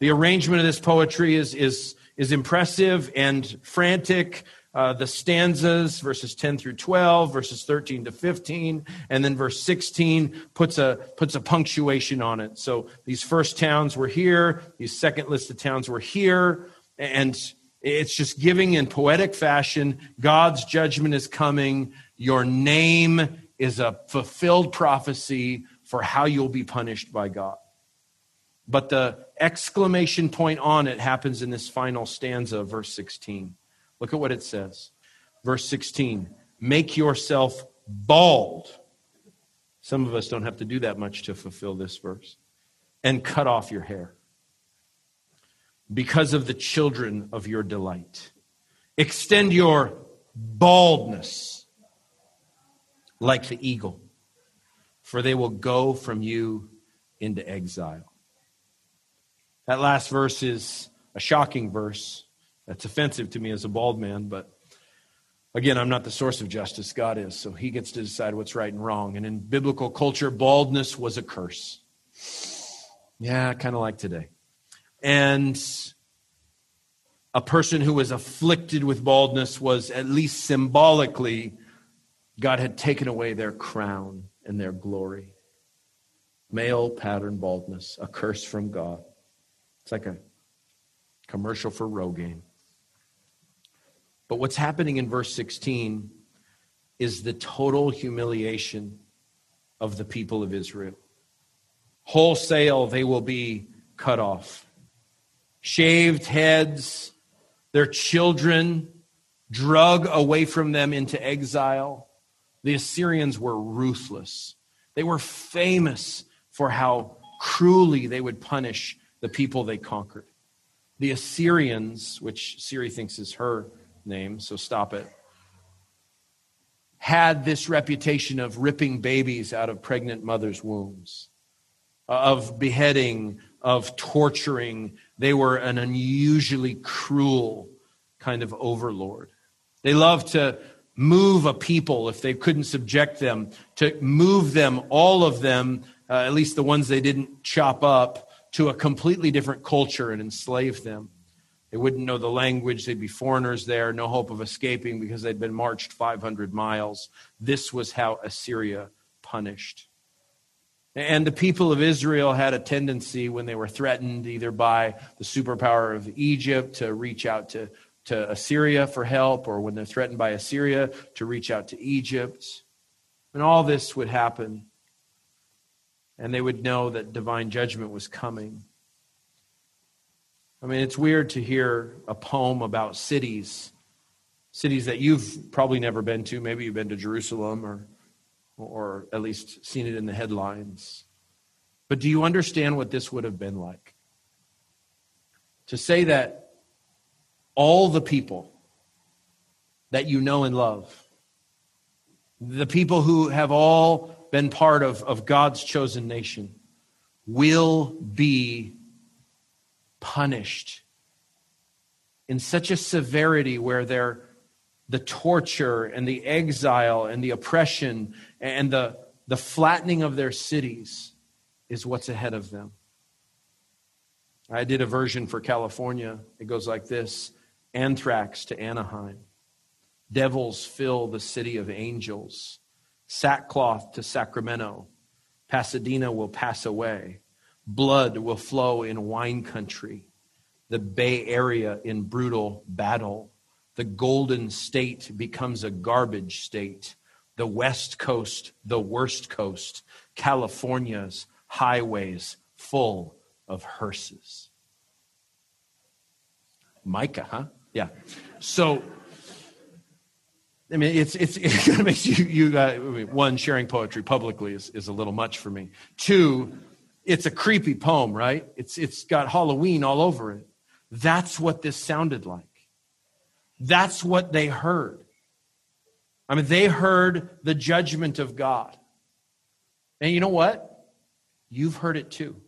The arrangement of this poetry is, is, is impressive and frantic. Uh, the stanzas, verses 10 through 12, verses 13 to 15, and then verse 16 puts a, puts a punctuation on it. So these first towns were here, these second list of towns were here, and it's just giving in poetic fashion God's judgment is coming. Your name is a fulfilled prophecy for how you'll be punished by God. But the exclamation point on it happens in this final stanza, verse 16. Look at what it says. Verse 16 Make yourself bald. Some of us don't have to do that much to fulfill this verse. And cut off your hair because of the children of your delight. Extend your baldness like the eagle, for they will go from you into exile. That last verse is a shocking verse. That's offensive to me as a bald man, but again, I'm not the source of justice. God is, so He gets to decide what's right and wrong. And in biblical culture, baldness was a curse. Yeah, kind of like today. And a person who was afflicted with baldness was, at least symbolically, God had taken away their crown and their glory. Male pattern baldness, a curse from God. It's like a commercial for Rogaine. But what's happening in verse 16 is the total humiliation of the people of Israel. Wholesale, they will be cut off. Shaved heads, their children drug away from them into exile. The Assyrians were ruthless. They were famous for how cruelly they would punish the people they conquered. The Assyrians, which Siri thinks is her name, so stop it, had this reputation of ripping babies out of pregnant mothers' wombs, of beheading, of torturing. They were an unusually cruel kind of overlord. They loved to move a people if they couldn't subject them, to move them, all of them, uh, at least the ones they didn't chop up, to a completely different culture and enslave them. They wouldn't know the language. They'd be foreigners there, no hope of escaping because they'd been marched 500 miles. This was how Assyria punished. And the people of Israel had a tendency when they were threatened either by the superpower of Egypt to reach out to, to Assyria for help, or when they're threatened by Assyria to reach out to Egypt. And all this would happen and they would know that divine judgment was coming. I mean, it's weird to hear a poem about cities, cities that you've probably never been to. Maybe you've been to Jerusalem or, or at least seen it in the headlines. But do you understand what this would have been like? To say that all the people that you know and love, the people who have all been part of, of God's chosen nation will be punished in such a severity where they're the torture and the exile and the oppression and the, the flattening of their cities is what's ahead of them. I did a version for California. It goes like this Anthrax to Anaheim. Devils fill the city of angels sackcloth to Sacramento. Pasadena will pass away. Blood will flow in wine country. The Bay Area in brutal battle. The Golden State becomes a garbage state. The West Coast, the worst coast. California's highways full of hearses. Micah, huh? Yeah. So I mean, it's, it's, [LAUGHS] it kind of makes you, you one, sharing poetry publicly is, is a little much for me. Two, it's a creepy poem, right? It's, it's got Halloween all over it. That's what this sounded like. That's what they heard. I mean, they heard the judgment of God. And you know what? You've heard it too.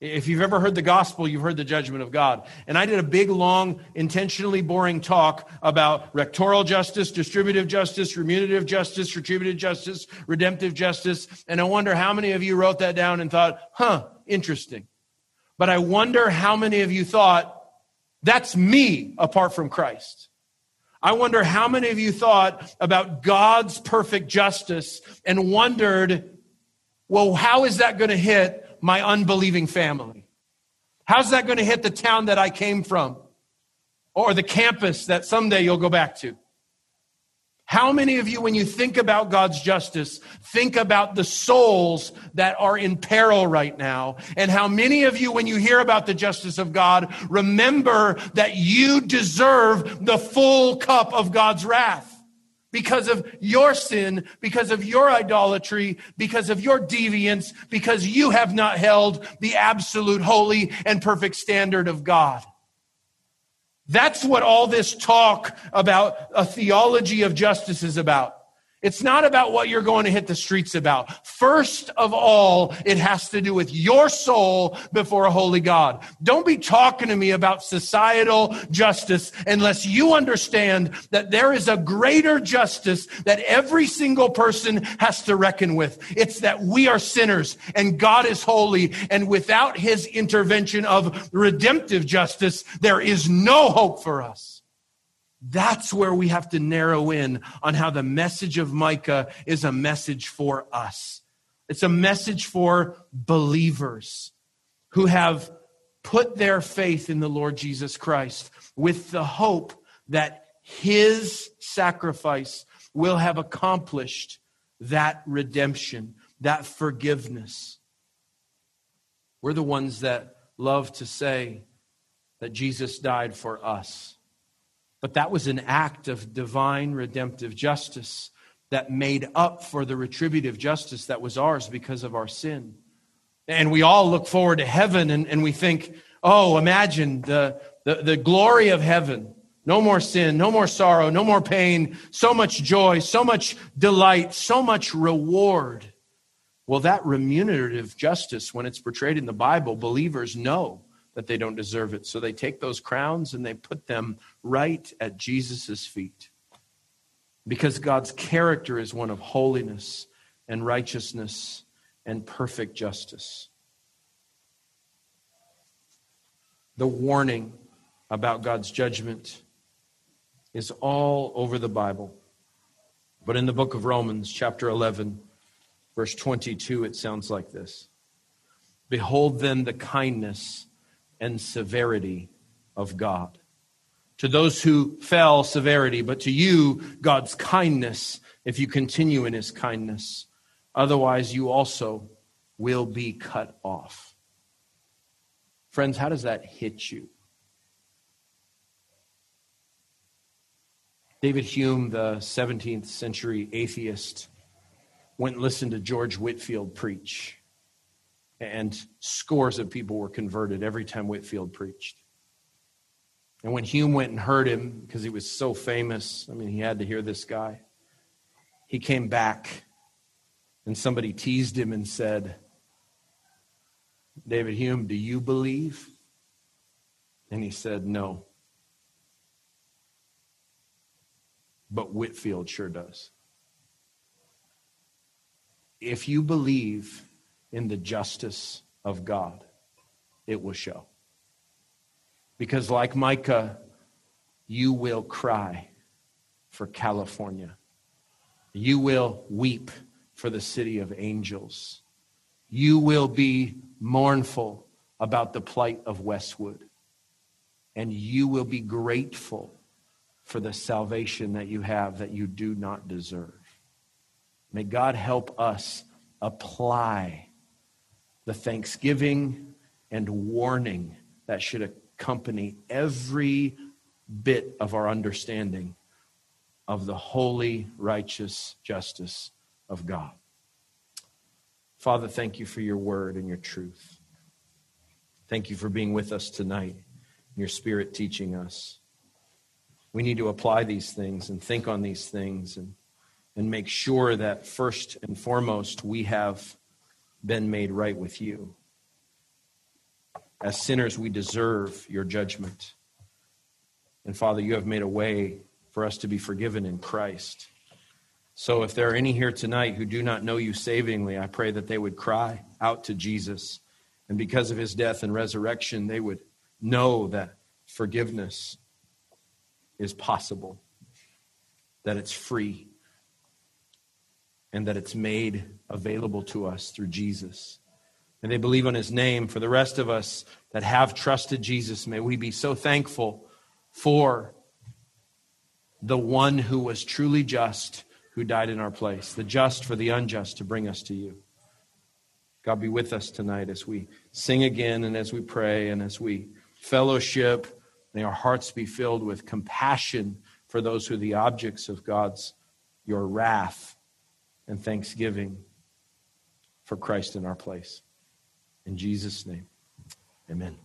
If you've ever heard the gospel, you've heard the judgment of God. And I did a big, long, intentionally boring talk about rectoral justice, distributive justice, remunerative justice, retributive justice, redemptive justice. And I wonder how many of you wrote that down and thought, huh, interesting. But I wonder how many of you thought, that's me apart from Christ. I wonder how many of you thought about God's perfect justice and wondered, well, how is that going to hit my unbelieving family? How's that going to hit the town that I came from or the campus that someday you'll go back to? How many of you, when you think about God's justice, think about the souls that are in peril right now? And how many of you, when you hear about the justice of God, remember that you deserve the full cup of God's wrath? Because of your sin, because of your idolatry, because of your deviance, because you have not held the absolute holy and perfect standard of God. That's what all this talk about a theology of justice is about. It's not about what you're going to hit the streets about. First of all, it has to do with your soul before a holy God. Don't be talking to me about societal justice unless you understand that there is a greater justice that every single person has to reckon with. It's that we are sinners and God is holy. And without his intervention of redemptive justice, there is no hope for us. That's where we have to narrow in on how the message of Micah is a message for us. It's a message for believers who have put their faith in the Lord Jesus Christ with the hope that his sacrifice will have accomplished that redemption, that forgiveness. We're the ones that love to say that Jesus died for us. But that was an act of divine redemptive justice that made up for the retributive justice that was ours because of our sin. And we all look forward to heaven and, and we think, oh, imagine the, the, the glory of heaven. No more sin, no more sorrow, no more pain, so much joy, so much delight, so much reward. Well, that remunerative justice, when it's portrayed in the Bible, believers know that they don't deserve it. So they take those crowns and they put them right at Jesus' feet. Because God's character is one of holiness and righteousness and perfect justice. The warning about God's judgment is all over the Bible. But in the book of Romans, chapter 11, verse 22, it sounds like this Behold then the kindness and severity of God. To those who fell, severity, but to you, God's kindness, if you continue in his kindness. Otherwise, you also will be cut off. Friends, how does that hit you? David Hume, the 17th century atheist, went and listened to George Whitefield preach and scores of people were converted every time Whitefield preached. And when Hume went and heard him, because he was so famous, I mean, he had to hear this guy, he came back and somebody teased him and said, David Hume, do you believe? And he said, No. But Whitefield sure does. If you believe in the justice of God, it will show. Because, like Micah, you will cry for California. You will weep for the city of angels. You will be mournful about the plight of Westwood. And you will be grateful for the salvation that you have that you do not deserve. May God help us apply the thanksgiving and warning that should accompany every bit of our understanding of the holy, righteous justice of God. Father, thank you for your word and your truth. Thank you for being with us tonight, your spirit teaching us. We need to apply these things and think on these things and, and make sure that first and foremost we have been made right with you. As sinners, we deserve your judgment. And Father, you have made a way for us to be forgiven in Christ. So if there are any here tonight who do not know you savingly, I pray that they would cry out to Jesus And because of his death and resurrection, they would know that forgiveness is possible, that it's free, and that it's made available to us through Jesus. And they believe on his name. For the rest of us that have trusted Jesus, may we be so thankful for the one who was truly just, who died in our place, the just for the unjust to bring us to you. God be with us tonight as we sing again and as we pray and as we fellowship. May our hearts be filled with compassion for those who are the objects of God's, your wrath and thanksgiving for Christ in our place. In Jesus' name, amen.